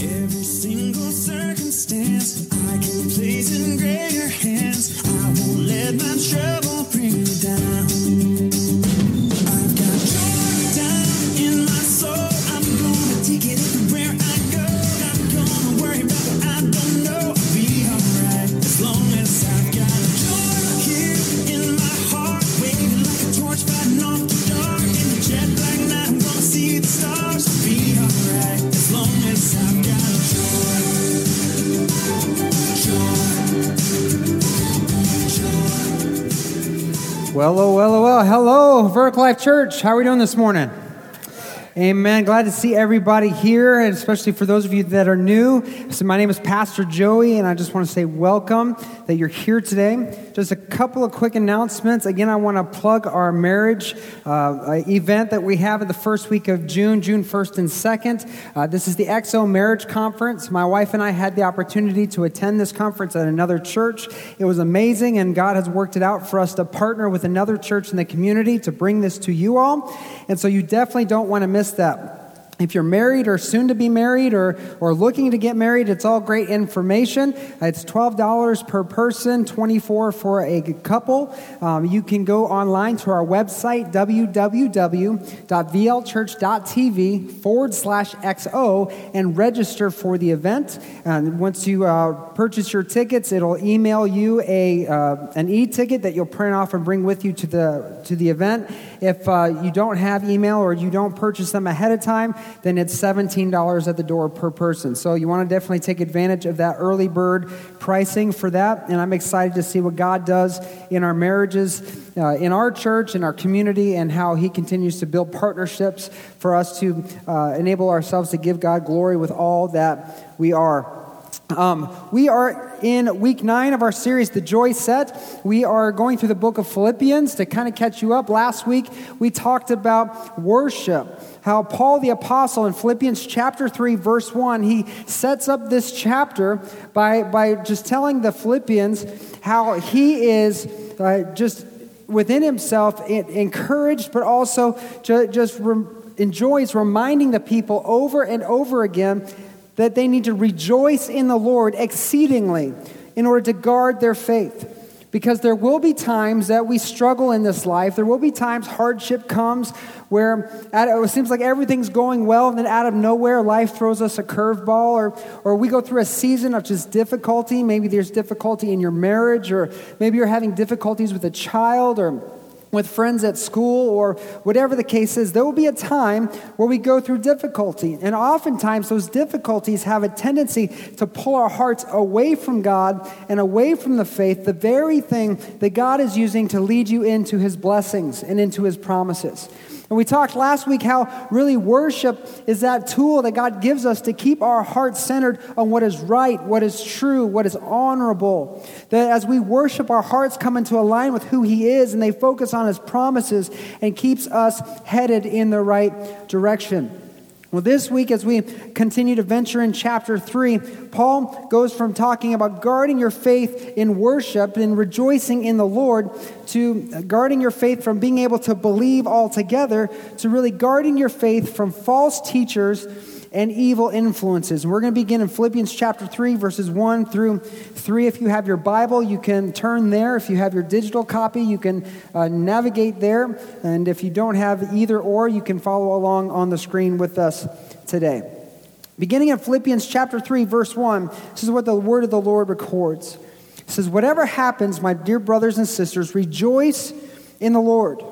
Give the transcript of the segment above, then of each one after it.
Every single circumstance Church. How are we doing this morning? Amen. Glad to see everybody here, and especially for those of you that are new. My name is Pastor Joey, and I just want to say welcome that you're here today. Just a couple of quick announcements. Again, I want to plug our marriage uh, event that we have in the first week of June, June 1st and 2nd. Uh, this is the XO Marriage Conference. My wife and I had the opportunity to attend this conference at another church. It was amazing, and God has worked it out for us to partner with another church in the community to bring this to you all. And so, you definitely don't want to miss that. If you're married or soon to be married or, or looking to get married, it's all great information. It's $12 per person, 24 for a couple. Um, you can go online to our website, www.vlchurch.tv forward slash XO, and register for the event. And once you uh, purchase your tickets, it'll email you a, uh, an e-ticket that you'll print off and bring with you to the, to the event. If uh, you don't have email or you don't purchase them ahead of time, then it's $17 at the door per person. So you want to definitely take advantage of that early bird pricing for that. And I'm excited to see what God does in our marriages, uh, in our church, in our community, and how He continues to build partnerships for us to uh, enable ourselves to give God glory with all that we are. Um, we are in week nine of our series, The Joy Set. We are going through the book of Philippians to kind of catch you up. Last week, we talked about worship. How Paul the Apostle in Philippians chapter 3, verse 1, he sets up this chapter by, by just telling the Philippians how he is uh, just within himself encouraged, but also just re- enjoys reminding the people over and over again that they need to rejoice in the Lord exceedingly in order to guard their faith. Because there will be times that we struggle in this life. There will be times hardship comes where it seems like everything's going well, and then out of nowhere, life throws us a curveball, or, or we go through a season of just difficulty. Maybe there's difficulty in your marriage, or maybe you're having difficulties with a child, or with friends at school or whatever the case is, there will be a time where we go through difficulty. And oftentimes, those difficulties have a tendency to pull our hearts away from God and away from the faith, the very thing that God is using to lead you into his blessings and into his promises. And we talked last week how really worship is that tool that God gives us to keep our hearts centered on what is right, what is true, what is honorable. That as we worship, our hearts come into line with who He is and they focus on His promises and keeps us headed in the right direction. Well, this week, as we continue to venture in chapter 3, Paul goes from talking about guarding your faith in worship and rejoicing in the Lord to guarding your faith from being able to believe altogether to really guarding your faith from false teachers and evil influences. We're going to begin in Philippians chapter 3, verses 1 through 3. If you have your Bible, you can turn there. If you have your digital copy, you can uh, navigate there. And if you don't have either or, you can follow along on the screen with us today. Beginning in Philippians chapter 3, verse 1, this is what the word of the Lord records. It says, Whatever happens, my dear brothers and sisters, rejoice in the Lord.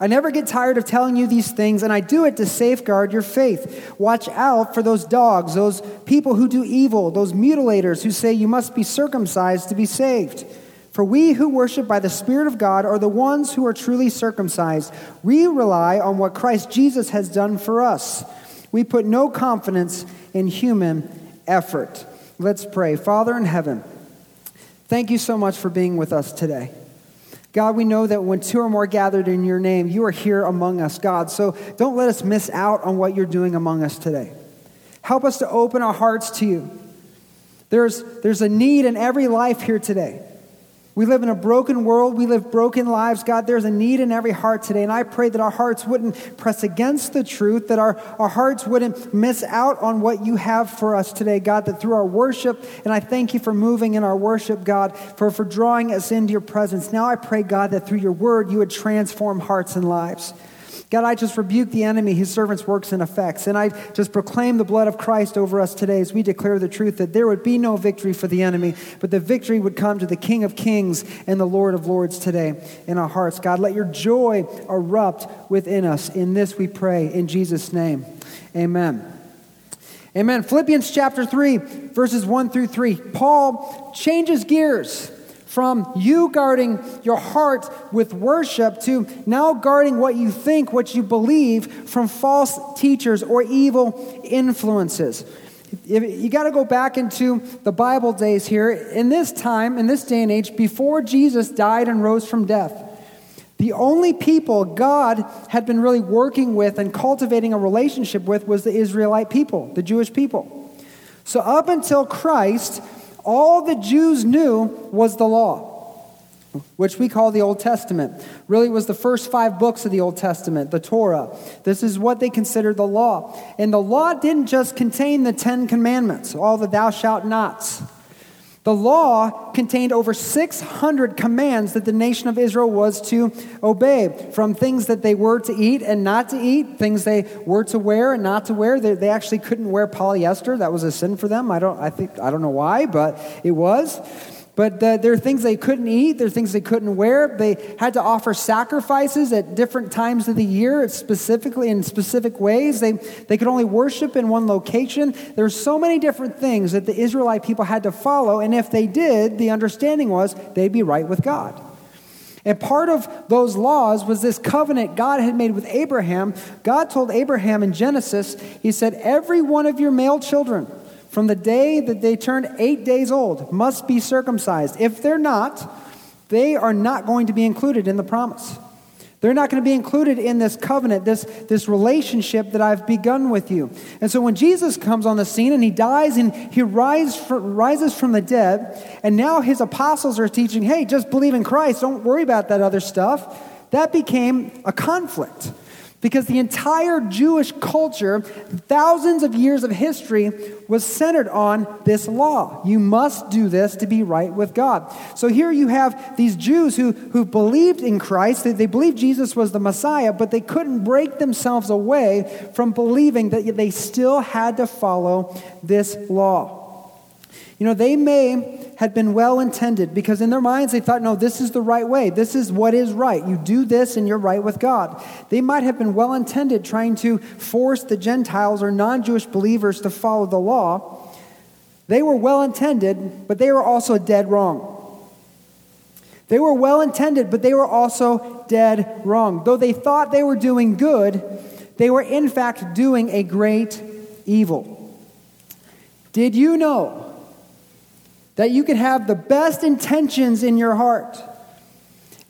I never get tired of telling you these things, and I do it to safeguard your faith. Watch out for those dogs, those people who do evil, those mutilators who say you must be circumcised to be saved. For we who worship by the Spirit of God are the ones who are truly circumcised. We rely on what Christ Jesus has done for us. We put no confidence in human effort. Let's pray. Father in heaven, thank you so much for being with us today. God, we know that when two or more gathered in your name, you are here among us, God. So don't let us miss out on what you're doing among us today. Help us to open our hearts to you. There's, there's a need in every life here today. We live in a broken world. We live broken lives. God, there's a need in every heart today. And I pray that our hearts wouldn't press against the truth, that our, our hearts wouldn't miss out on what you have for us today, God, that through our worship, and I thank you for moving in our worship, God, for, for drawing us into your presence. Now I pray, God, that through your word, you would transform hearts and lives. God, I just rebuke the enemy, his servants' works and effects. And I just proclaim the blood of Christ over us today as we declare the truth that there would be no victory for the enemy, but the victory would come to the King of Kings and the Lord of Lords today in our hearts. God, let your joy erupt within us. In this we pray in Jesus' name. Amen. Amen. Philippians chapter 3, verses 1 through 3. Paul changes gears from you guarding your heart with worship to now guarding what you think, what you believe from false teachers or evil influences. You got to go back into the Bible days here. In this time, in this day and age, before Jesus died and rose from death, the only people God had been really working with and cultivating a relationship with was the Israelite people, the Jewish people. So, up until Christ, all the Jews knew was the law, which we call the Old Testament. Really was the first five books of the Old Testament, the Torah. This is what they considered the law. And the law didn't just contain the Ten Commandments, all the thou shalt nots. The law contained over 600 commands that the nation of Israel was to obey, from things that they were to eat and not to eat, things they were to wear and not to wear. They, they actually couldn't wear polyester. That was a sin for them. I don't, I, think, I don't know why, but it was. But the, there are things they couldn't eat, there are things they couldn't wear. They had to offer sacrifices at different times of the year, specifically in specific ways. They, they could only worship in one location. There There's so many different things that the Israelite people had to follow, and if they did, the understanding was they'd be right with God. And part of those laws was this covenant God had made with Abraham. God told Abraham in Genesis, He said, Every one of your male children, from the day that they turn eight days old must be circumcised. If they're not, they are not going to be included in the promise. They're not going to be included in this covenant, this, this relationship that I've begun with you. And so when Jesus comes on the scene and he dies and he rise from, rises from the dead, and now his apostles are teaching, hey, just believe in Christ, don't worry about that other stuff, that became a conflict. Because the entire Jewish culture, thousands of years of history, was centered on this law. You must do this to be right with God. So here you have these Jews who, who believed in Christ, they, they believed Jesus was the Messiah, but they couldn't break themselves away from believing that they still had to follow this law. You know, they may had been well intended because in their minds they thought, no, this is the right way. This is what is right. You do this and you're right with God. They might have been well intended trying to force the Gentiles or non Jewish believers to follow the law. They were well intended, but they were also dead wrong. They were well intended, but they were also dead wrong. Though they thought they were doing good, they were in fact doing a great evil. Did you know that you can have the best intentions in your heart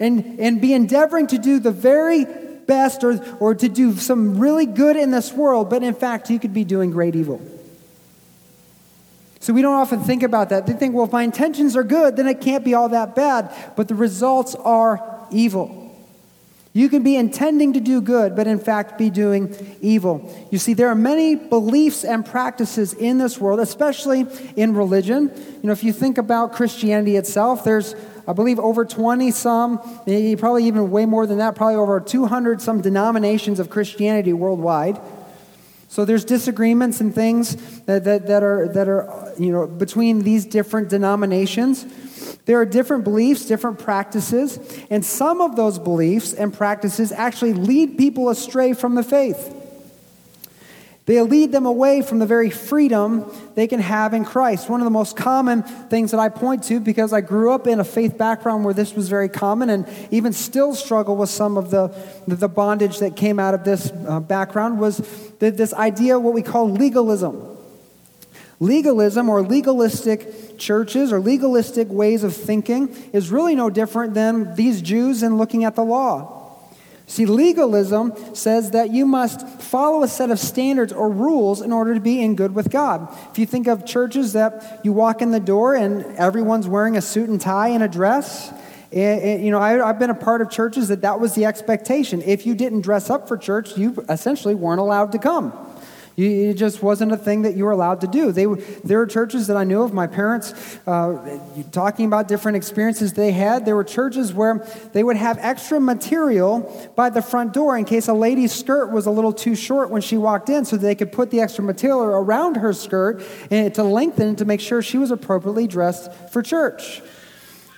and, and be endeavoring to do the very best or, or to do some really good in this world, but in fact, you could be doing great evil. So we don't often think about that. They think, well, if my intentions are good, then it can't be all that bad, but the results are evil. You can be intending to do good, but in fact be doing evil. You see, there are many beliefs and practices in this world, especially in religion. You know, if you think about Christianity itself, there's, I believe, over 20 some, maybe probably even way more than that, probably over 200 some denominations of Christianity worldwide. So there's disagreements and things that, that, that, are, that are, you know, between these different denominations. There are different beliefs, different practices, and some of those beliefs and practices actually lead people astray from the faith. They lead them away from the very freedom they can have in Christ. One of the most common things that I point to, because I grew up in a faith background where this was very common and even still struggle with some of the, the bondage that came out of this uh, background, was this idea, what we call legalism. Legalism or legalistic churches or legalistic ways of thinking is really no different than these Jews in looking at the law. See, legalism says that you must follow a set of standards or rules in order to be in good with God. If you think of churches that you walk in the door and everyone's wearing a suit and tie and a dress, And, and, you know, I, I've been a part of churches that that was the expectation. If you didn't dress up for church, you essentially weren't allowed to come. It just wasn't a thing that you were allowed to do. They, there were churches that I knew of, my parents uh, talking about different experiences they had. There were churches where they would have extra material by the front door in case a lady's skirt was a little too short when she walked in, so they could put the extra material around her skirt and to lengthen to make sure she was appropriately dressed for church.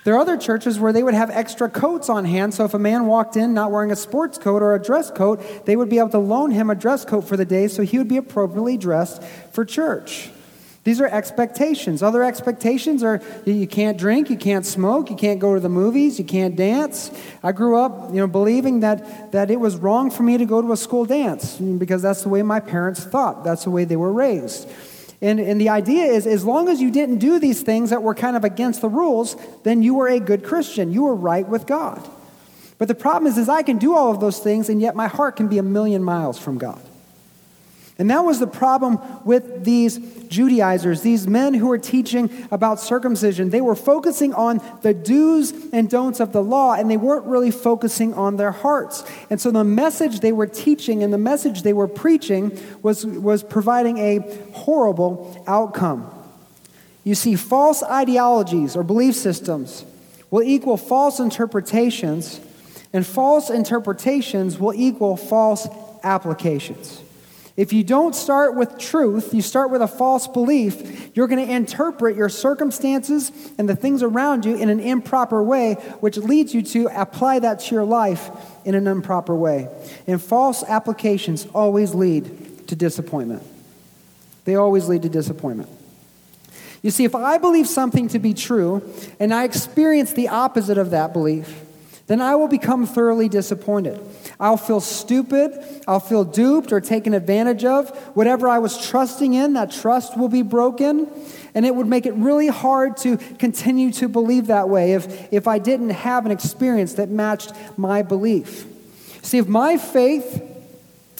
There are other churches where they would have extra coats on hand, so if a man walked in not wearing a sports coat or a dress coat, they would be able to loan him a dress coat for the day so he would be appropriately dressed for church. These are expectations. Other expectations are you can't drink, you can't smoke, you can't go to the movies, you can't dance. I grew up, you know, believing that, that it was wrong for me to go to a school dance because that's the way my parents thought. That's the way they were raised. And, and the idea is as long as you didn't do these things that were kind of against the rules, then you were a good Christian. You were right with God. But the problem is, is I can do all of those things, and yet my heart can be a million miles from God. And that was the problem with these Judaizers, these men who were teaching about circumcision. They were focusing on the do's and don'ts of the law, and they weren't really focusing on their hearts. And so the message they were teaching and the message they were preaching was, was providing a horrible outcome. You see, false ideologies or belief systems will equal false interpretations, and false interpretations will equal false applications. If you don't start with truth, you start with a false belief, you're going to interpret your circumstances and the things around you in an improper way, which leads you to apply that to your life in an improper way. And false applications always lead to disappointment. They always lead to disappointment. You see, if I believe something to be true and I experience the opposite of that belief, then I will become thoroughly disappointed. I'll feel stupid. I'll feel duped or taken advantage of. Whatever I was trusting in, that trust will be broken. And it would make it really hard to continue to believe that way if, if I didn't have an experience that matched my belief. See, if my faith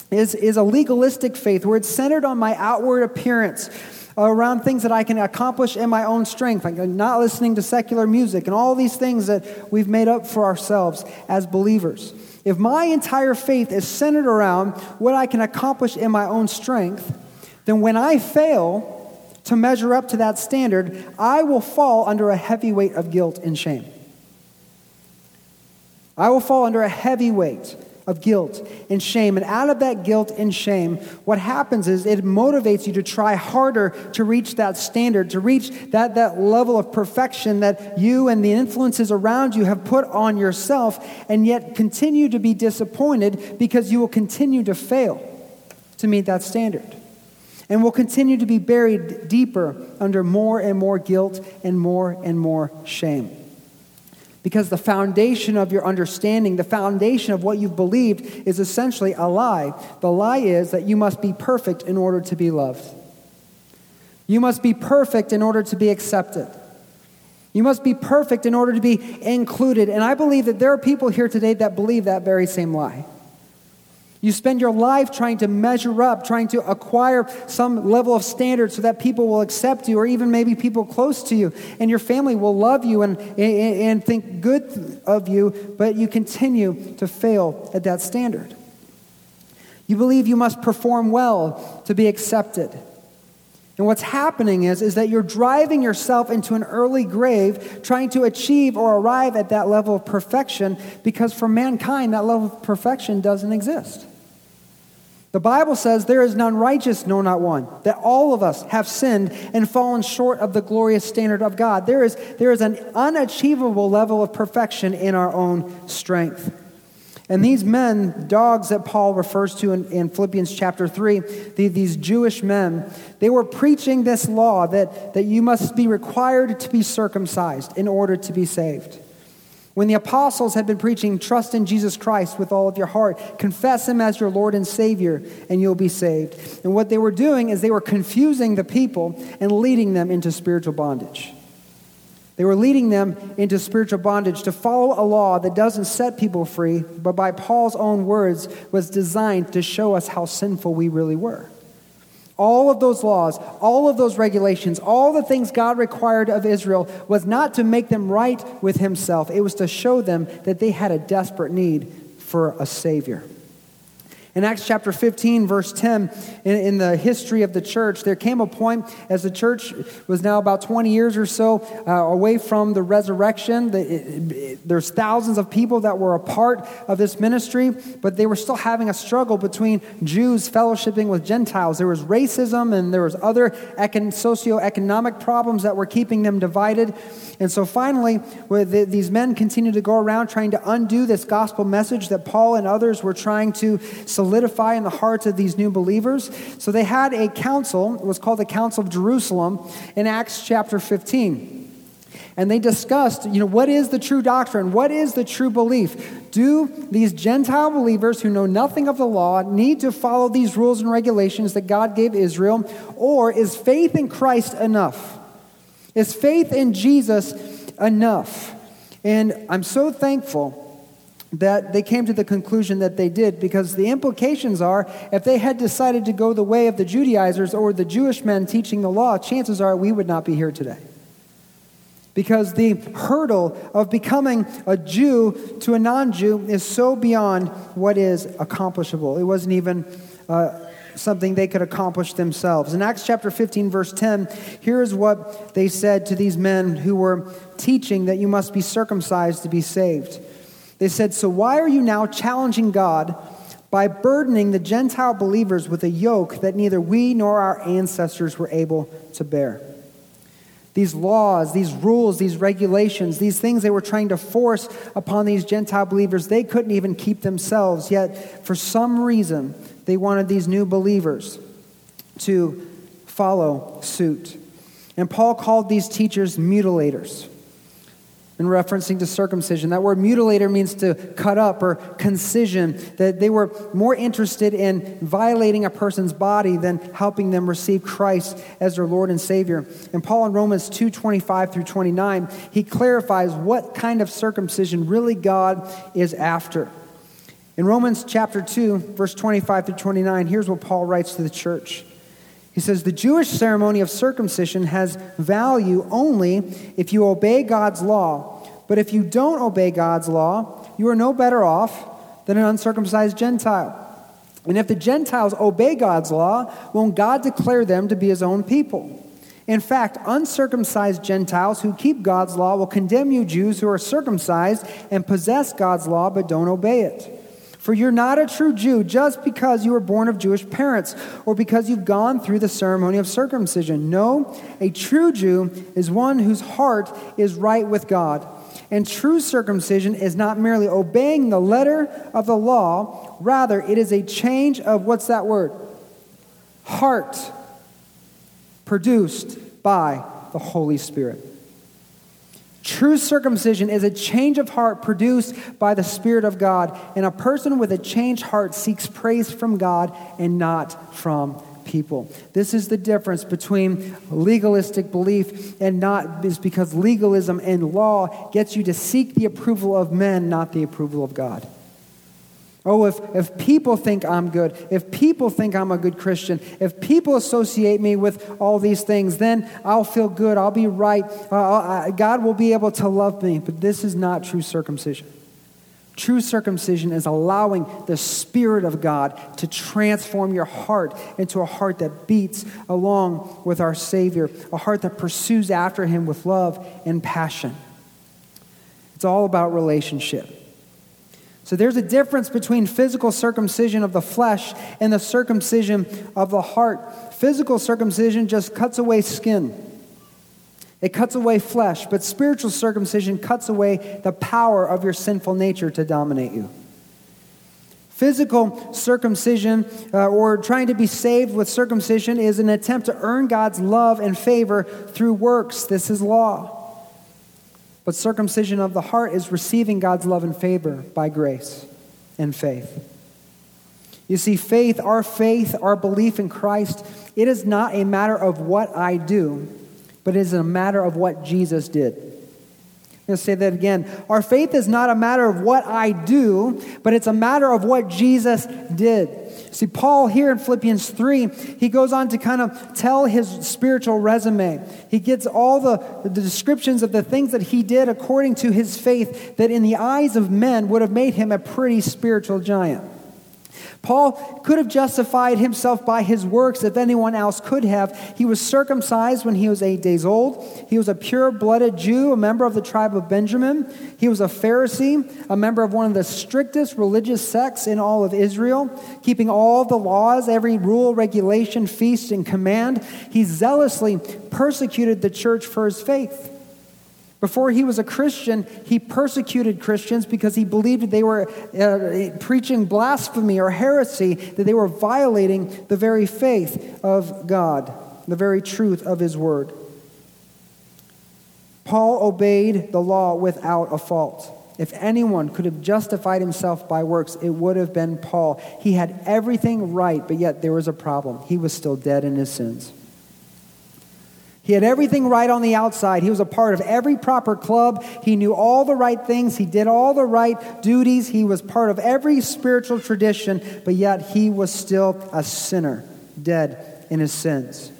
is, is a legalistic faith where it's centered on my outward appearance, around things that I can accomplish in my own strength, like not listening to secular music and all these things that we've made up for ourselves as believers. If my entire faith is centered around what I can accomplish in my own strength, then when I fail to measure up to that standard, I will fall under a heavy weight of guilt and shame. I will fall under a heavy weight of guilt and shame. And out of that guilt and shame, what happens is it motivates you to try harder to reach that standard, to reach that, that level of perfection that you and the influences around you have put on yourself, and yet continue to be disappointed because you will continue to fail to meet that standard. And will continue to be buried deeper under more and more guilt and more and more shame. Because the foundation of your understanding, the foundation of what you've believed, is essentially a lie. The lie is that you must be perfect in order to be loved. You must be perfect in order to be accepted. You must be perfect in order to be included. And I believe that there are people here today that believe that very same lie. You spend your life trying to measure up, trying to acquire some level of standard so that people will accept you, or even maybe people close to you, and your family will love you and, and, and think good of you, but you continue to fail at that standard. You believe you must perform well to be accepted. And what's happening is, is that you're driving yourself into an early grave trying to achieve or arrive at that level of perfection because for mankind, that level of perfection doesn't exist. The Bible says there is none righteous, no, not one. That all of us have sinned and fallen short of the glorious standard of God. There is, there is an unachievable level of perfection in our own strength. And these men, dogs that Paul refers to in, in Philippians chapter 3, the, these Jewish men, they were preaching this law that, that you must be required to be circumcised in order to be saved. When the apostles had been preaching, trust in Jesus Christ with all of your heart, confess him as your Lord and Savior, and you'll be saved. And what they were doing is they were confusing the people and leading them into spiritual bondage. They were leading them into spiritual bondage to follow a law that doesn't set people free, but by Paul's own words was designed to show us how sinful we really were. All of those laws, all of those regulations, all the things God required of Israel was not to make them right with Himself. It was to show them that they had a desperate need for a Savior. In Acts chapter 15, verse 10, in, in, the history of the church, there came a point as the church was now about 20 years or so uh, away from the resurrection. The, it, it, there's thousands of people that were a part of this ministry, but they were still having a struggle between Jews fellowshipping with Gentiles. There was racism and there was other econ- socioeconomic problems that were keeping them divided. And so finally, the, these men continued to go around trying to undo this gospel message that Paul and others were trying to solidify in the hearts of these new believers. So they had a council, it was called the Council of Jerusalem in Acts chapter 15. And they discussed, you know, what is the true doctrine? What is the true belief? Do these Gentile believers who know nothing of the law need to follow these rules and regulations that God gave Israel? Or is faith in Christ enough? Is faith in Jesus enough? And I'm so thankful that they came to the conclusion that they did because the implications are if they had decided to go the way of the Judaizers or the Jewish men teaching the law, chances are we would not be here today. Because the hurdle of becoming a Jew to a non Jew is so beyond what is accomplishable. It wasn't even uh, something they could accomplish themselves. In Acts chapter 15, verse 10, here is what they said to these men who were teaching that you must be circumcised to be saved. They said, So why are you now challenging God by burdening the Gentile believers with a yoke that neither we nor our ancestors were able to bear? These laws, these rules, these regulations, these things they were trying to force upon these Gentile believers, they couldn't even keep themselves. Yet, for some reason, they wanted these new believers to follow suit. And Paul called these teachers mutilators in referencing to circumcision. That word mutilator means to cut up or concision, that they were more interested in violating a person's body than helping them receive Christ as their Lord and Savior. And Paul in Romans 2 25 through 29, he clarifies what kind of circumcision really God is after. In Romans chapter 2, verse 25 through 29, here's what Paul writes to the church. He says, The Jewish ceremony of circumcision has value only if you obey God's law. But if you don't obey God's law, you are no better off than an uncircumcised Gentile. And if the Gentiles obey God's law, won't God declare them to be his own people? In fact, uncircumcised Gentiles who keep God's law will condemn you Jews who are circumcised and possess God's law but don't obey it. For you're not a true Jew just because you were born of Jewish parents or because you've gone through the ceremony of circumcision. No, a true Jew is one whose heart is right with God. And true circumcision is not merely obeying the letter of the law, rather, it is a change of what's that word? Heart produced by the Holy Spirit. True circumcision is a change of heart produced by the Spirit of God, and a person with a changed heart seeks praise from God and not from people. This is the difference between legalistic belief and not, is because legalism and law gets you to seek the approval of men, not the approval of God. Oh, if, if people think I'm good, if people think I'm a good Christian, if people associate me with all these things, then I'll feel good. I'll be right. Uh, God will be able to love me. But this is not true circumcision. True circumcision is allowing the Spirit of God to transform your heart into a heart that beats along with our Savior, a heart that pursues after Him with love and passion. It's all about relationship. So there's a difference between physical circumcision of the flesh and the circumcision of the heart. Physical circumcision just cuts away skin. It cuts away flesh, but spiritual circumcision cuts away the power of your sinful nature to dominate you. Physical circumcision uh, or trying to be saved with circumcision is an attempt to earn God's love and favor through works. This is law. But circumcision of the heart is receiving God's love and favor by grace and faith. You see, faith, our faith, our belief in Christ, it is not a matter of what I do, but it is a matter of what Jesus did. I'm going to say that again. Our faith is not a matter of what I do, but it's a matter of what Jesus did. See, Paul here in Philippians 3, he goes on to kind of tell his spiritual resume. He gets all the, the descriptions of the things that he did according to his faith that in the eyes of men would have made him a pretty spiritual giant. Paul could have justified himself by his works if anyone else could have. He was circumcised when he was eight days old. He was a pure blooded Jew, a member of the tribe of Benjamin. He was a Pharisee, a member of one of the strictest religious sects in all of Israel, keeping all the laws, every rule, regulation, feast, and command. He zealously persecuted the church for his faith. Before he was a Christian, he persecuted Christians because he believed they were uh, preaching blasphemy or heresy, that they were violating the very faith of God, the very truth of his word. Paul obeyed the law without a fault. If anyone could have justified himself by works, it would have been Paul. He had everything right, but yet there was a problem. He was still dead in his sins. He had everything right on the outside. He was a part of every proper club. He knew all the right things. He did all the right duties. He was part of every spiritual tradition, but yet he was still a sinner, dead in his sins.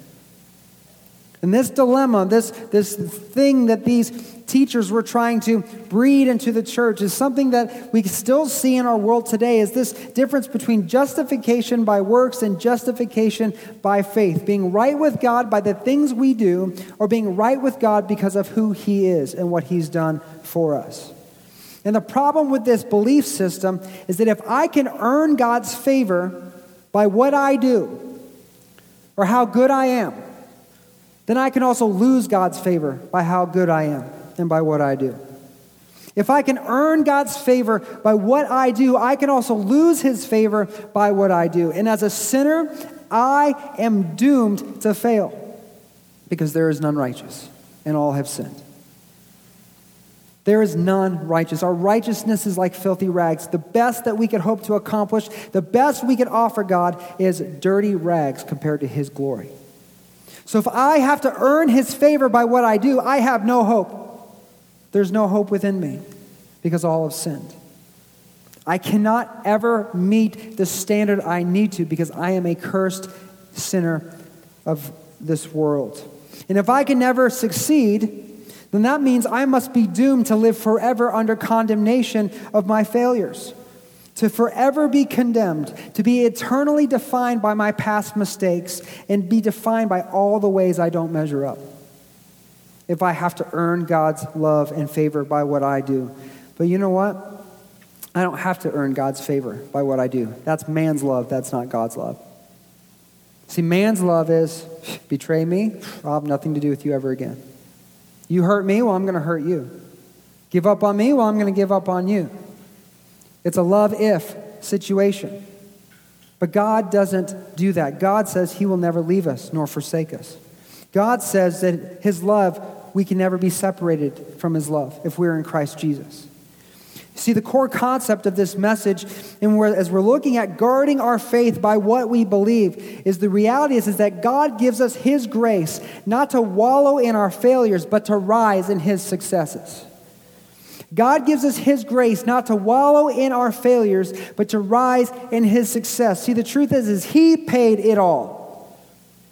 And this dilemma, this, this thing that these teachers were trying to breed into the church is something that we still see in our world today is this difference between justification by works and justification by faith. Being right with God by the things we do, or being right with God because of who He is and what He's done for us. And the problem with this belief system is that if I can earn God's favor by what I do or how good I am, then I can also lose God's favor by how good I am and by what I do. If I can earn God's favor by what I do, I can also lose his favor by what I do. And as a sinner, I am doomed to fail because there is none righteous and all have sinned. There is none righteous. Our righteousness is like filthy rags. The best that we could hope to accomplish, the best we could offer God is dirty rags compared to his glory. So if I have to earn his favor by what I do, I have no hope. There's no hope within me because all have sinned. I cannot ever meet the standard I need to because I am a cursed sinner of this world. And if I can never succeed, then that means I must be doomed to live forever under condemnation of my failures to forever be condemned, to be eternally defined by my past mistakes, and be defined by all the ways I don't measure up. If I have to earn God's love and favor by what I do. But you know what? I don't have to earn God's favor by what I do. That's man's love, that's not God's love. See, man's love is betray me, I'll have nothing to do with you ever again. You hurt me, well, I'm going to hurt you. Give up on me, well, I'm going to give up on you. It's a love if situation. But God doesn't do that. God says He will never leave us nor forsake us. God says that His love, we can never be separated from His love if we're in Christ Jesus. See, the core concept of this message, and we're, as we're looking at guarding our faith by what we believe, is the reality is, is that God gives us His grace not to wallow in our failures, but to rise in His successes. God gives us His grace not to wallow in our failures, but to rise in His success. See, the truth is, is He paid it all.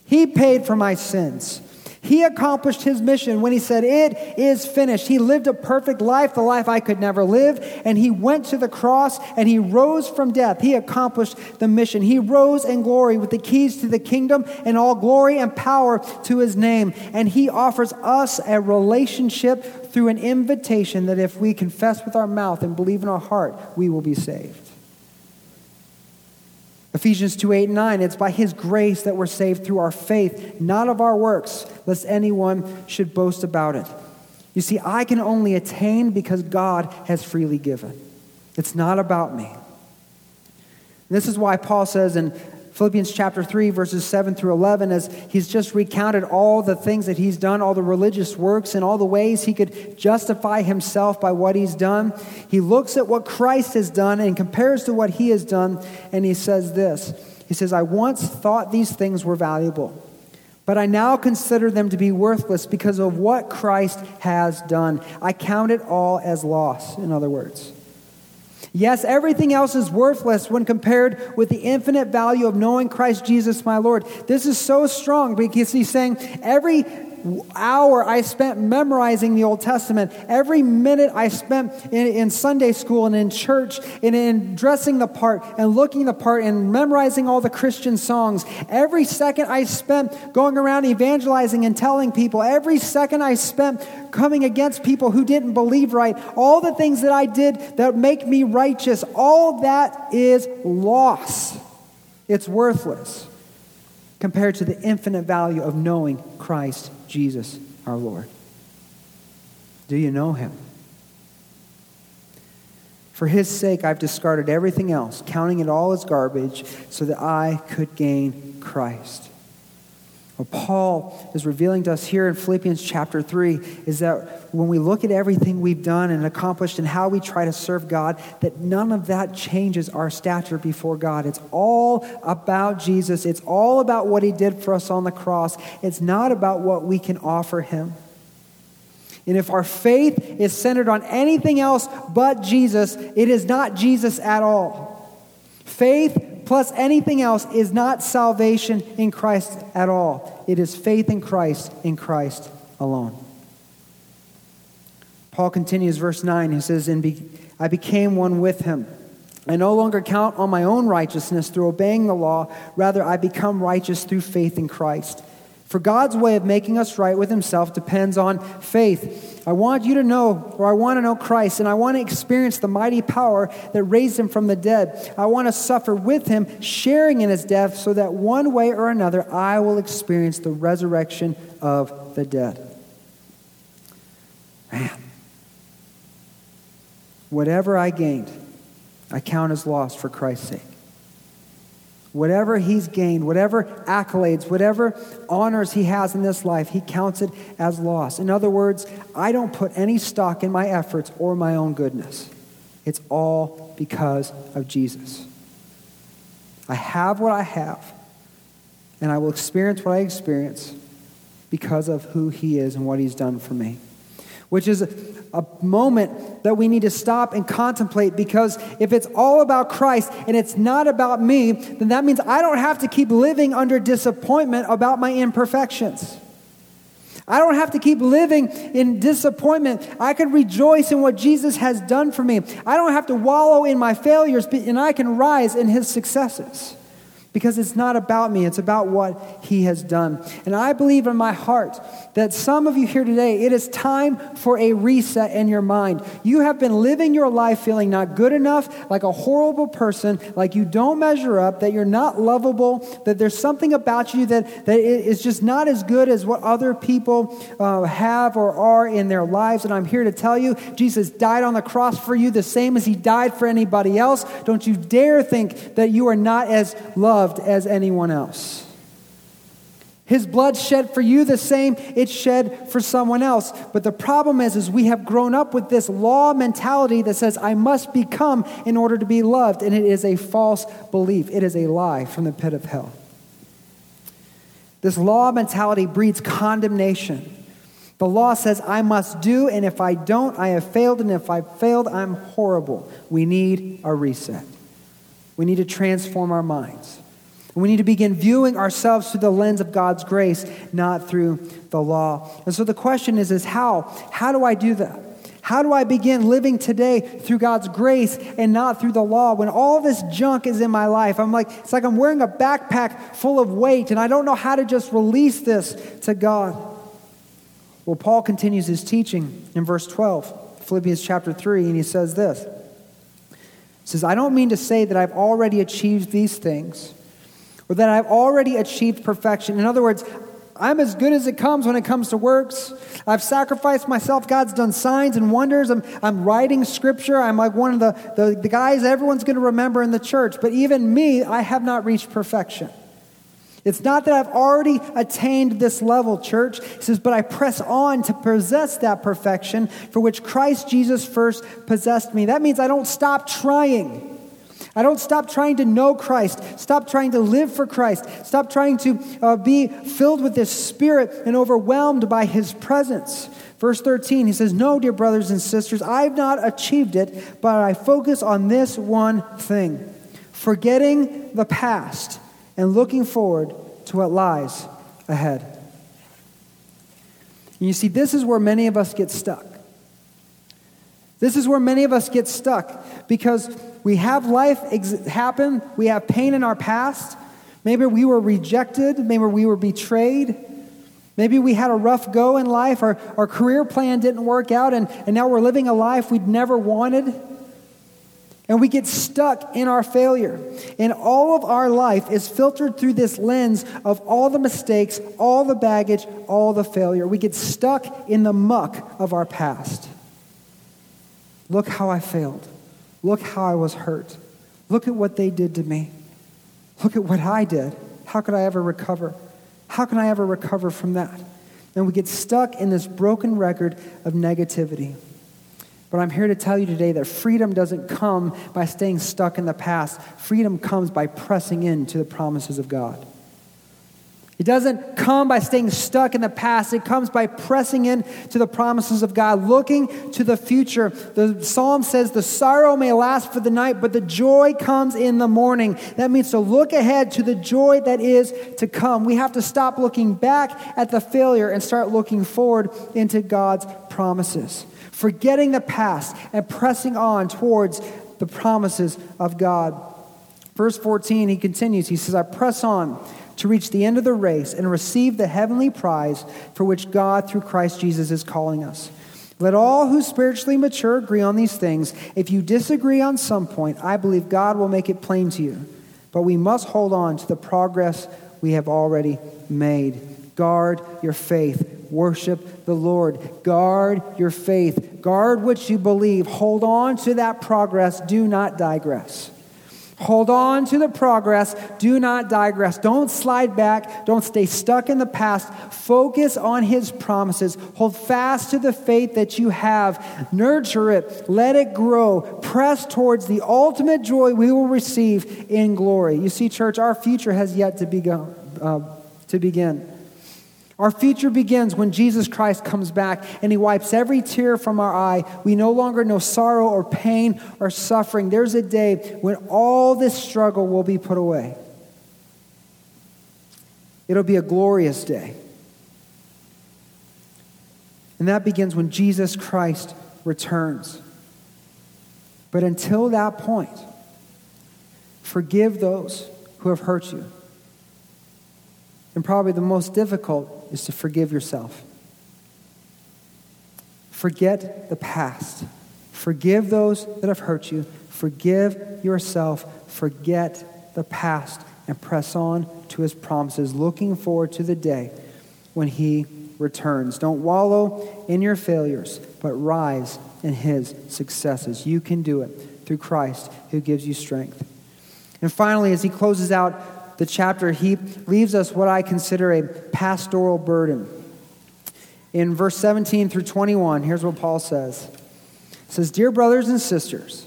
He paid for my sins. He accomplished his mission when he said, It is finished. He lived a perfect life, the life I could never live, and he went to the cross and he rose from death. He accomplished the mission. He rose in glory with the keys to the kingdom and all glory and power to his name. And he offers us a relationship through an invitation that if we confess with our mouth and believe in our heart, we will be saved. Ephesians 2 8 and 9, it's by his grace that we're saved through our faith, not of our works, lest anyone should boast about it. You see, I can only attain because God has freely given. It's not about me. This is why Paul says in Philippians chapter 3, verses 7 through 11, as he's just recounted all the things that he's done, all the religious works, and all the ways he could justify himself by what he's done. He looks at what Christ has done and compares to what he has done, and he says this He says, I once thought these things were valuable, But I now consider them to be worthless because of what Christ has done. I count it all as loss, in other words. Yes, everything else is worthless when compared with the infinite value of knowing Christ Jesus my Lord. This is so strong because he's saying every hour I spent memorizing the Old Testament, every minute I spent in, in, Sunday school and in church and in dressing the part and looking the part and memorizing all the Christian songs, every second I spent going around evangelizing and telling people, every second I spent coming against people who didn't believe right, all the things that I did that make me righteous, all that is loss. It's worthless compared to the infinite value of knowing Christ Jesus our Lord. Do you know him? For his sake, I've discarded everything else, counting it all as garbage, so that I could gain Christ. What Paul is revealing to us here in Philippians chapter 3 is that when we look at everything we've done and accomplished and how we try to serve God, that none of that changes our stature before God. It's all about Jesus, it's all about what he did for us on the cross. It's not about what we can offer him. And if our faith is centered on anything else but Jesus, it is not Jesus at all. Faith plus anything else is not salvation in Christ at all. It is faith in Christ, in Christ alone. Paul continues, verse 9. He says, And be, I became one with him. I no longer count on my own righteousness through obeying the law. Rather, I become righteous through faith in Christ. For God's way of making us right with himself depends on faith. I want you to know, or I want to know Christ, and I want to experience the mighty power that raised him from the dead. I want to suffer with him, sharing in his death, so that one way or another I will experience the resurrection of the dead. Man. Whatever I gained, I count as loss for Christ's sake. Whatever he's gained, whatever accolades, whatever honors he has in this life, he counts it as loss. In other words, I don't put any stock in my efforts or my own goodness. It's all because of Jesus. I have what I have, and I will experience what I experience because of who he is and what he's done for me which is a moment that we need to stop and contemplate because if it's all about Christ and it's not about me, then that means I don't have to keep living under disappointment about my imperfections. I don't have to keep living in disappointment. I can rejoice in what Jesus has done for me. I don't have to wallow in my failures, and I can rise in his successes because it's not about me, it's about what he has done. And I believe in my heart that some of you here today, it is time for a reset in your mind. You have been living your life feeling not good enough, like a horrible person, like you don't measure up, that you're not lovable, that there's something about you that, that is just not as good as what other people uh, have or are in their lives. And I'm here to tell you, Jesus died on the cross for you the same as he died for anybody else. Don't you dare think that you are not as loved as anyone else. His blood shed for you the same it shed for someone else. But the problem is, is we have grown up with this law mentality that says I must become in order to be loved, and it is a false belief. It is a lie from the pit of hell. This law mentality breeds condemnation. The law says I must do, and if I don't, I have failed, and if I've failed, I'm horrible. We need a reset. We need to transform our minds. We need to begin viewing ourselves through the lens of God's grace, not through the law. And so the question is, is how? How do I do that? How do I begin living today through God's grace and not through the law when all this junk is in my life? I'm like, it's like I'm wearing a backpack full of weight and I don't know how to just release this to God. Well, Paul continues his teaching in verse 12, Philippians chapter 3, and he says this. He says, I don't mean to say that I've already achieved these things or that I've already achieved perfection. In other words, I'm as good as it comes when it comes to works. I've sacrificed myself. God's done signs and wonders. I'm, I'm writing scripture. I'm like one of the, the, the guys everyone's going to remember in the church. But even me, I have not reached perfection. It's not that I've already attained this level, church. He says, but I press on to possess that perfection for which Christ Jesus first possessed me. That means I don't stop trying. I don't stop trying to know Christ, stop trying to live for Christ, stop trying to uh, be filled with this Spirit and overwhelmed by His presence. Verse 13, he says, No, dear brothers and sisters, I've not achieved it, but I focus on this one thing forgetting the past and looking forward to what lies ahead. And you see, this is where many of us get stuck. This is where many of us get stuck because we have life ex- happen, we have pain in our past. Maybe we were rejected, maybe we were betrayed. Maybe we had a rough go in life, our, our career plan didn't work out, and, and now we're living a life we'd never wanted. And we get stuck in our failure. And all of our life is filtered through this lens of all the mistakes, all the baggage, all the failure. We get stuck in the muck of our past. Look how I failed. Look how I was hurt. Look at what they did to me. Look at what I did. How could I ever recover? How can I ever recover from that? And we get stuck in this broken record of negativity. But I'm here to tell you today that freedom doesn't come by staying stuck in the past. Freedom comes by pressing into the promises of God. It doesn't come by staying stuck in the past. It comes by pressing in to the promises of God, looking to the future. The psalm says, The sorrow may last for the night, but the joy comes in the morning. That means to look ahead to the joy that is to come. We have to stop looking back at the failure and start looking forward into God's promises forgetting the past and pressing on towards the promises of God. Verse 14, he continues. He says, I press on to reach the end of the race and receive the heavenly prize for which God, through Christ Jesus, is calling us. Let all who spiritually mature agree on these things. If you disagree on some point, I believe God will make it plain to you. But we must hold on to the progress we have already made. Guard your faith Worship the Lord. Guard your faith. Guard what you believe. Hold on to that progress. Do not digress. Hold on to the progress. Do not digress. Don't slide back. Don't stay stuck in the past. Focus on His promises. Hold fast to the faith that you have. Nurture it. Let it grow. Press towards the ultimate joy we will receive in glory. You see, church, our future has yet to, begun, uh, to begin. Our future begins when Jesus Christ comes back and he wipes every tear from our eye. We no longer know sorrow or pain or suffering. There's a day when all this struggle will be put away. It'll be a glorious day. And that begins when Jesus Christ returns. But until that point, forgive those who have hurt you. And probably the most difficult is to forgive yourself. Forget the past. Forgive those that have hurt you. Forgive yourself. Forget the past and press on to his promises, looking forward to the day when he returns. Don't wallow in your failures, but rise in his successes. You can do it through Christ who gives you strength. And finally, as he closes out the chapter, he leaves us what I consider a pastoral burden. In verse 17 through 21, here's what Paul says. It says, Dear brothers and sisters,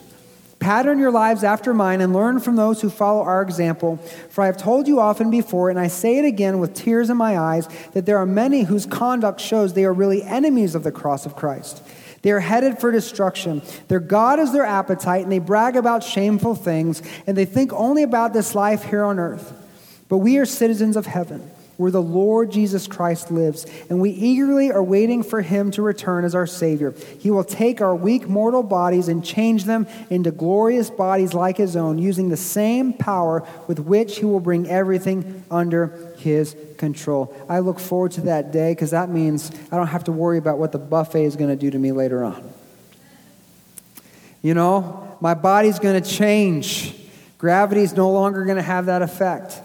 pattern your lives after mine and learn from those who follow our example. For I have told you often before, and I say it again with tears in my eyes, that there are many whose conduct shows they are really enemies of the cross of Christ. They are headed for destruction. Their God is their appetite, and they brag about shameful things, and they think only about this life here on earth. But we are citizens of heaven, where the Lord Jesus Christ lives, and we eagerly are waiting for him to return as our Savior. He will take our weak mortal bodies and change them into glorious bodies like his own, using the same power with which he will bring everything under his control. I look forward to that day because that means I don't have to worry about what the buffet is going to do to me later on. You know, my body's going to change. Gravity is no longer going to have that effect.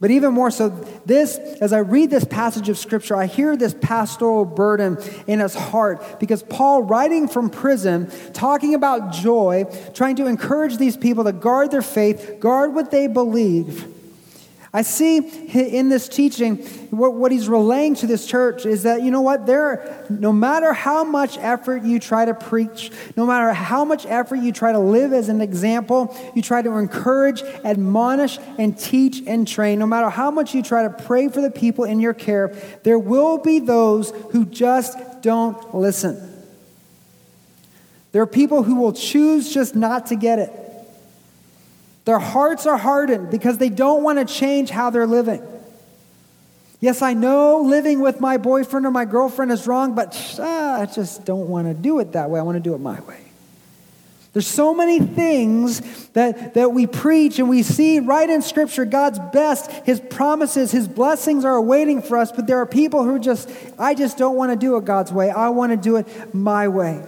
But even more so, this, as I read this passage of scripture, I hear this pastoral burden in his heart because Paul, writing from prison, talking about joy, trying to encourage these people to guard their faith, guard what they believe. I see in this teaching what, what he's relaying to this church is that, you know what, there, no matter how much effort you try to preach, no matter how much effort you try to live as an example, you try to encourage, admonish, and teach and train, no matter how much you try to pray for the people in your care, there will be those who just don't listen. There are people who will choose just not to get it. Their hearts are hardened because they don't want to change how they're living. Yes, I know living with my boyfriend or my girlfriend is wrong, but ah, I just don't want to do it that way. I want to do it my way. There's so many things that, that we preach and we see right in Scripture God's best, His promises, His blessings are awaiting for us, but there are people who just, I just don't want to do it God's way. I want to do it my way.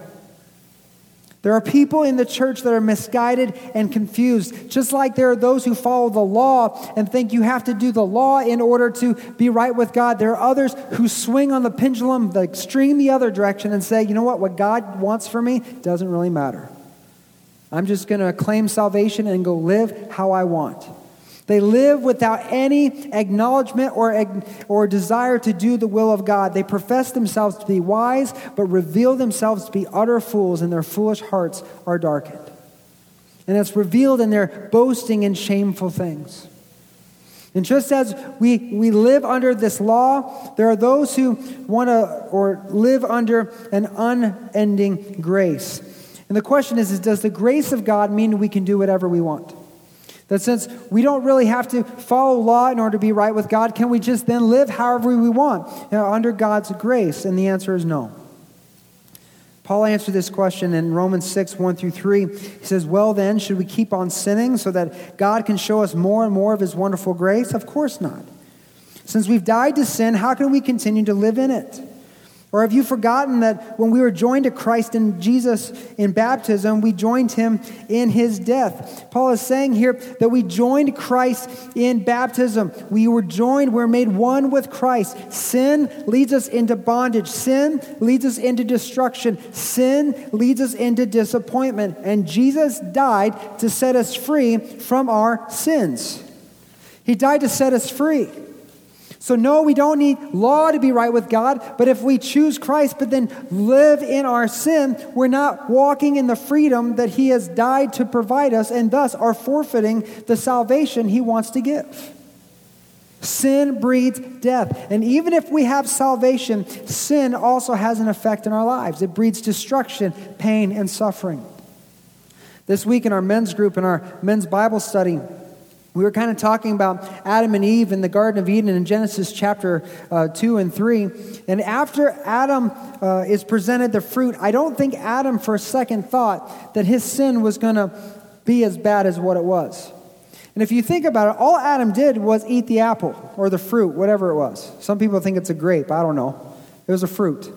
There are people in the church that are misguided and confused, just like there are those who follow the law and think you have to do the law in order to be right with God. There are others who swing on the pendulum, the extreme the other direction, and say, you know what, what God wants for me doesn't really matter. I'm just going to claim salvation and go live how I want. They live without any acknowledgement or, or desire to do the will of God. They profess themselves to be wise, but reveal themselves to be utter fools, and their foolish hearts are darkened. And it's revealed in their boasting and shameful things. And just as we, we live under this law, there are those who want to or live under an unending grace. And the question is, is does the grace of God mean we can do whatever we want? That since we don't really have to follow law in order to be right with God, can we just then live however we want you know, under God's grace? And the answer is no. Paul answered this question in Romans 6, 1 through 3. He says, Well, then, should we keep on sinning so that God can show us more and more of his wonderful grace? Of course not. Since we've died to sin, how can we continue to live in it? Or have you forgotten that when we were joined to Christ in Jesus in baptism, we joined him in his death? Paul is saying here that we joined Christ in baptism. We were joined, we're made one with Christ. Sin leads us into bondage, sin leads us into destruction, sin leads us into disappointment. And Jesus died to set us free from our sins. He died to set us free. So, no, we don't need law to be right with God, but if we choose Christ but then live in our sin, we're not walking in the freedom that He has died to provide us and thus are forfeiting the salvation He wants to give. Sin breeds death. And even if we have salvation, sin also has an effect in our lives. It breeds destruction, pain, and suffering. This week in our men's group, in our men's Bible study, we were kind of talking about Adam and Eve in the Garden of Eden in Genesis chapter uh, 2 and 3. And after Adam uh, is presented the fruit, I don't think Adam for a second thought that his sin was going to be as bad as what it was. And if you think about it, all Adam did was eat the apple or the fruit, whatever it was. Some people think it's a grape. I don't know. It was a fruit.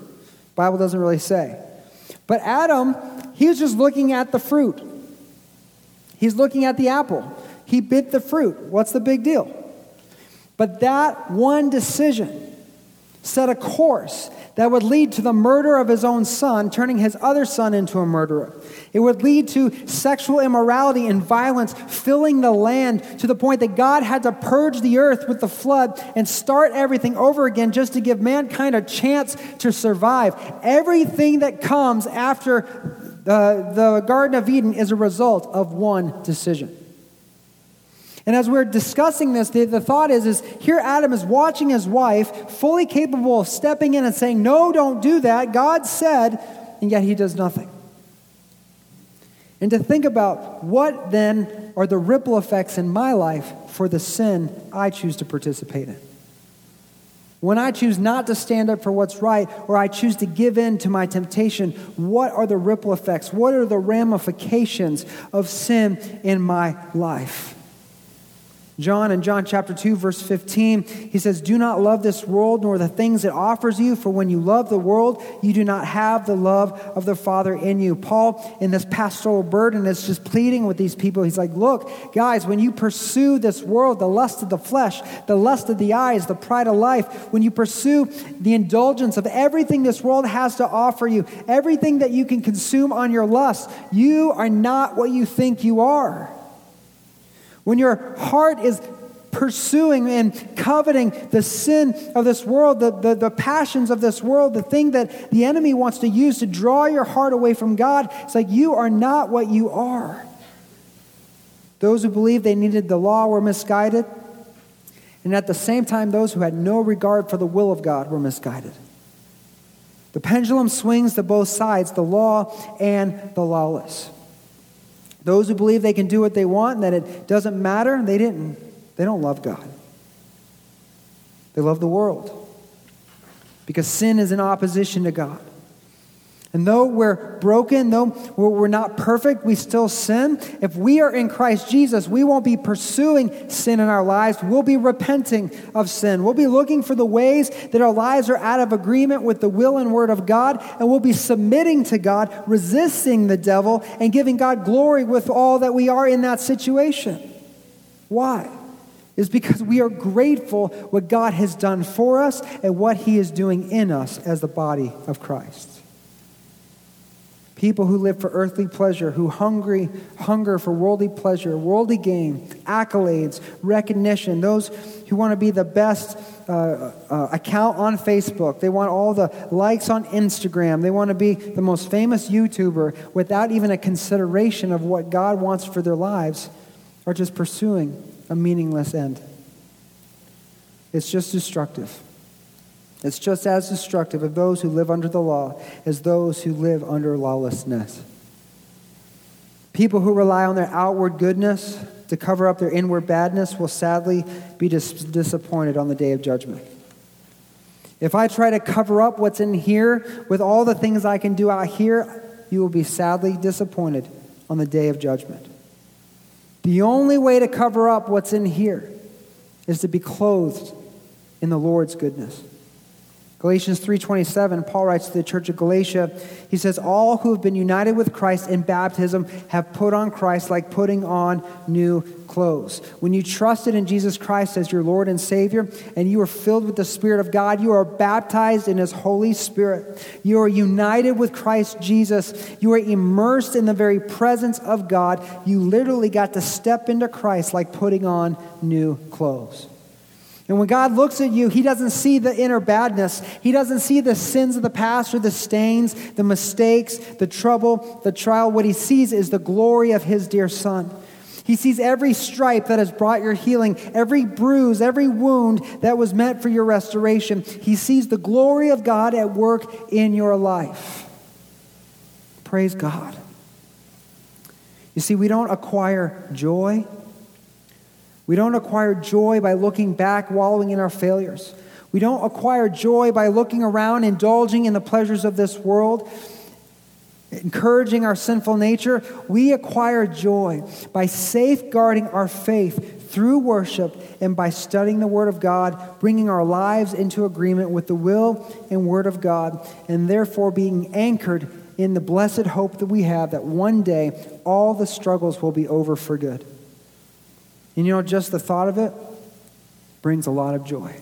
Bible doesn't really say. But Adam, he was just looking at the fruit. He's looking at the apple. He bit the fruit. What's the big deal? But that one decision set a course that would lead to the murder of his own son, turning his other son into a murderer. It would lead to sexual immorality and violence filling the land to the point that God had to purge the earth with the flood and start everything over again just to give mankind a chance to survive. Everything that comes after the, the Garden of Eden is a result of one decision. And as we're discussing this, the, the thought is, is here Adam is watching his wife, fully capable of stepping in and saying, No, don't do that. God said, and yet he does nothing. And to think about what then are the ripple effects in my life for the sin I choose to participate in. When I choose not to stand up for what's right, or I choose to give in to my temptation, what are the ripple effects? What are the ramifications of sin in my life? John in John chapter 2 verse 15 he says do not love this world nor the things it offers you for when you love the world you do not have the love of the father in you. Paul in this pastoral burden is just pleading with these people. He's like look guys when you pursue this world the lust of the flesh the lust of the eyes the pride of life when you pursue the indulgence of everything this world has to offer you everything that you can consume on your lust you are not what you think you are when your heart is pursuing and coveting the sin of this world, the, the, the passions of this world, the thing that the enemy wants to use to draw your heart away from God, it's like you are not what you are. Those who believed they needed the law were misguided. And at the same time, those who had no regard for the will of God were misguided. The pendulum swings to both sides, the law and the lawless. Those who believe they can do what they want and that it doesn't matter, they didn't. They don't love God. They love the world. Because sin is in opposition to God. And though we're broken, though we're not perfect, we still sin. If we are in Christ Jesus, we won't be pursuing sin in our lives. We'll be repenting of sin. We'll be looking for the ways that our lives are out of agreement with the will and word of God, and we'll be submitting to God, resisting the devil, and giving God glory with all that we are in that situation. Why? Is because we are grateful what God has done for us and what He is doing in us as the body of Christ. People who live for earthly pleasure, who hungry, hunger for worldly pleasure, worldly gain, accolades, recognition, those who want to be the best uh, uh, account on Facebook, they want all the likes on Instagram, they want to be the most famous YouTuber without even a consideration of what God wants for their lives, are just pursuing a meaningless end. It's just destructive. It's just as destructive of those who live under the law as those who live under lawlessness. People who rely on their outward goodness to cover up their inward badness will sadly be dis- disappointed on the day of judgment. If I try to cover up what's in here with all the things I can do out here, you will be sadly disappointed on the day of judgment. The only way to cover up what's in here is to be clothed in the Lord's goodness. Galatians 3:27 Paul writes to the church of Galatia he says all who have been united with Christ in baptism have put on Christ like putting on new clothes. When you trusted in Jesus Christ as your Lord and Savior and you are filled with the Spirit of God, you are baptized in His Holy Spirit. You are united with Christ Jesus. You are immersed in the very presence of God. You literally got to step into Christ like putting on new clothes. And when God looks at you, He doesn't see the inner badness. He doesn't see the sins of the past or the stains, the mistakes, the trouble, the trial. What He sees is the glory of His dear Son. He sees every stripe that has brought your healing, every bruise, every wound that was meant for your restoration. He sees the glory of God at work in your life. Praise God. You see, we don't acquire joy we don't acquire joy by looking back, wallowing in our failures. We don't acquire joy by looking around, indulging in the pleasures of this world, encouraging our sinful nature. We acquire joy by safeguarding our faith through worship and by studying the Word of God, bringing our lives into agreement with the will and Word of God, and therefore being anchored in the blessed hope that we have that one day all the struggles will be over for good. And you know, just the thought of it brings a lot of joy.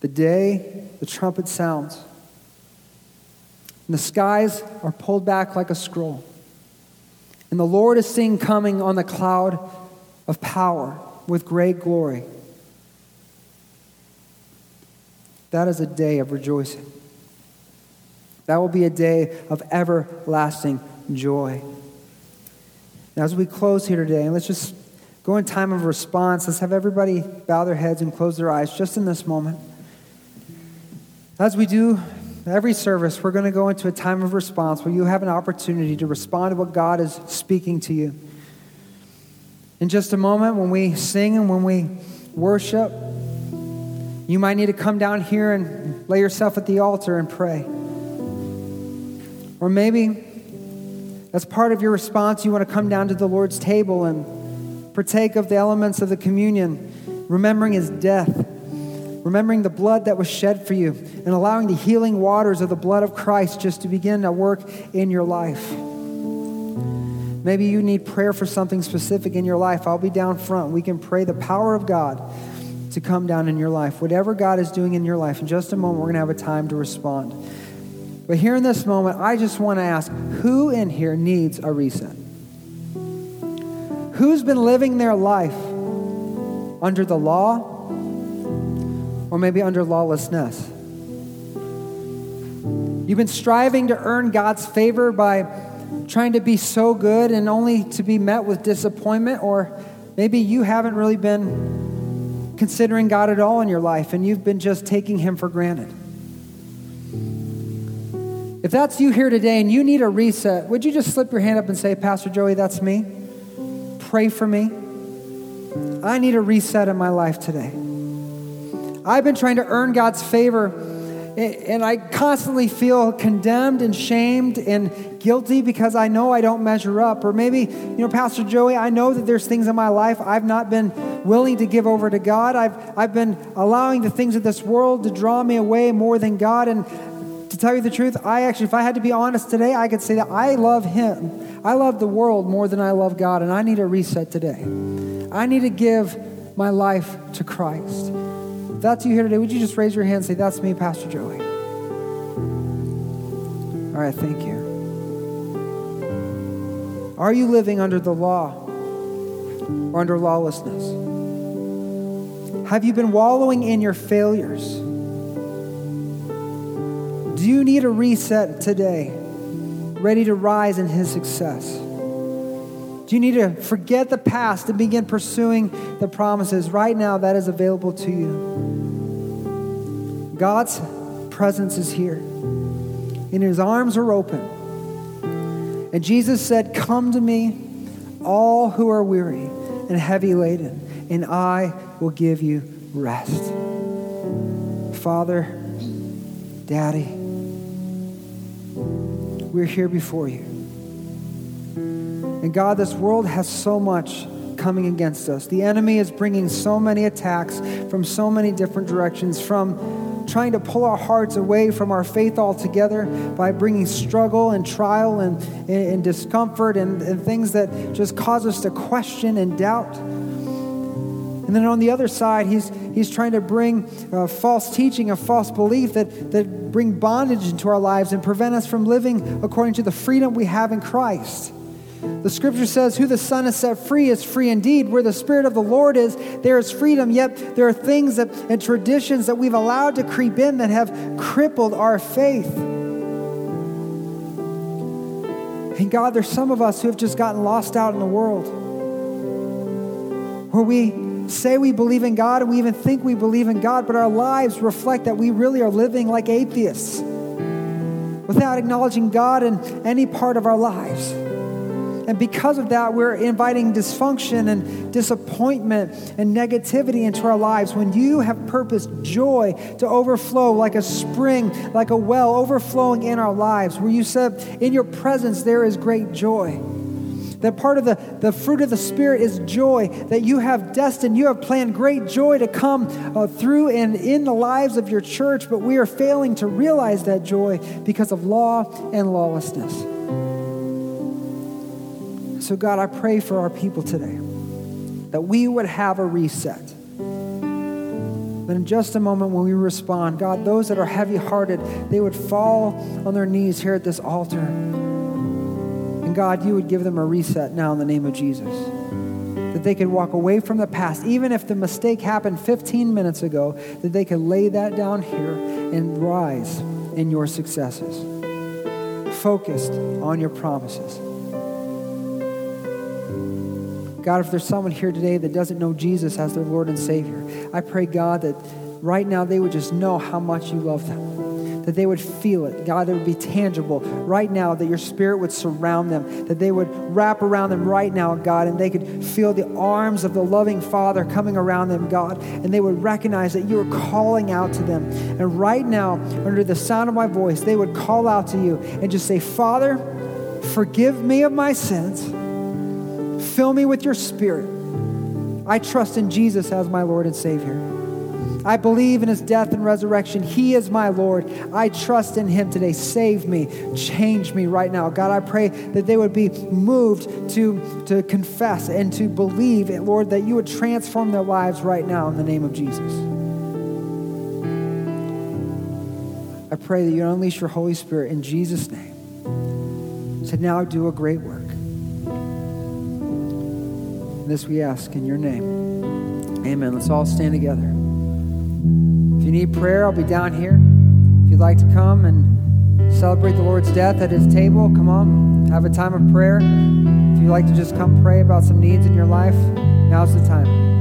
The day the trumpet sounds, and the skies are pulled back like a scroll, and the Lord is seen coming on the cloud of power with great glory. That is a day of rejoicing. That will be a day of everlasting joy. Now, as we close here today, and let's just go in time of response, let's have everybody bow their heads and close their eyes just in this moment. As we do every service, we're going to go into a time of response where you have an opportunity to respond to what God is speaking to you. In just a moment, when we sing and when we worship, you might need to come down here and lay yourself at the altar and pray. Or maybe as part of your response, you want to come down to the Lord's table and partake of the elements of the communion, remembering his death, remembering the blood that was shed for you, and allowing the healing waters of the blood of Christ just to begin to work in your life. Maybe you need prayer for something specific in your life. I'll be down front. We can pray the power of God to come down in your life. Whatever God is doing in your life, in just a moment, we're going to have a time to respond. But here in this moment, I just want to ask who in here needs a reset? Who's been living their life under the law or maybe under lawlessness? You've been striving to earn God's favor by trying to be so good and only to be met with disappointment, or maybe you haven't really been considering God at all in your life and you've been just taking Him for granted. If that's you here today and you need a reset, would you just slip your hand up and say, Pastor Joey, that's me? Pray for me. I need a reset in my life today. I've been trying to earn God's favor, and I constantly feel condemned and shamed and guilty because I know I don't measure up. Or maybe, you know, Pastor Joey, I know that there's things in my life I've not been willing to give over to God. I've, I've been allowing the things of this world to draw me away more than God. And to tell you the truth, I actually, if I had to be honest today, I could say that I love Him. I love the world more than I love God, and I need a reset today. I need to give my life to Christ. If that's you here today, would you just raise your hand and say, That's me, Pastor Joey? All right, thank you. Are you living under the law or under lawlessness? Have you been wallowing in your failures? Do you need a reset today, ready to rise in His success? Do you need to forget the past and begin pursuing the promises? Right now, that is available to you. God's presence is here, and His arms are open. And Jesus said, Come to me, all who are weary and heavy laden, and I will give you rest. Father, Daddy, we're here before you. And God, this world has so much coming against us. The enemy is bringing so many attacks from so many different directions, from trying to pull our hearts away from our faith altogether by bringing struggle and trial and, and, discomfort and, and things that just cause us to question and doubt. And then on the other side, he's, he's trying to bring uh, false teaching, a false belief that, that bring bondage into our lives and prevent us from living according to the freedom we have in Christ. The scripture says, Who the Son has set free is free indeed. Where the Spirit of the Lord is, there is freedom. Yet there are things that, and traditions that we've allowed to creep in that have crippled our faith. And God, there's some of us who have just gotten lost out in the world. Where we say we believe in God and we even think we believe in God, but our lives reflect that we really are living like atheists without acknowledging God in any part of our lives. And because of that, we're inviting dysfunction and disappointment and negativity into our lives when you have purposed joy to overflow like a spring, like a well overflowing in our lives, where you said, In your presence there is great joy. That part of the, the fruit of the Spirit is joy, that you have destined, you have planned great joy to come uh, through and in the lives of your church, but we are failing to realize that joy because of law and lawlessness. So, God, I pray for our people today that we would have a reset. That in just a moment when we respond, God, those that are heavy hearted, they would fall on their knees here at this altar God, you would give them a reset now in the name of Jesus. That they could walk away from the past, even if the mistake happened 15 minutes ago, that they could lay that down here and rise in your successes, focused on your promises. God, if there's someone here today that doesn't know Jesus as their Lord and Savior, I pray, God, that right now they would just know how much you love them that they would feel it. God, that would be tangible right now, that your spirit would surround them, that they would wrap around them right now, God, and they could feel the arms of the loving Father coming around them, God, and they would recognize that you are calling out to them. And right now, under the sound of my voice, they would call out to you and just say, Father, forgive me of my sins. Fill me with your spirit. I trust in Jesus as my Lord and Savior. I believe in his death and resurrection. He is my Lord. I trust in him today. Save me, change me right now. God, I pray that they would be moved to, to confess and to believe, Lord, that you would transform their lives right now in the name of Jesus. I pray that you unleash your Holy Spirit in Jesus' name to now do a great work. And This we ask in your name. Amen. Let's all stand together. Need prayer, I'll be down here. If you'd like to come and celebrate the Lord's death at his table, come on. Have a time of prayer. If you'd like to just come pray about some needs in your life, now's the time.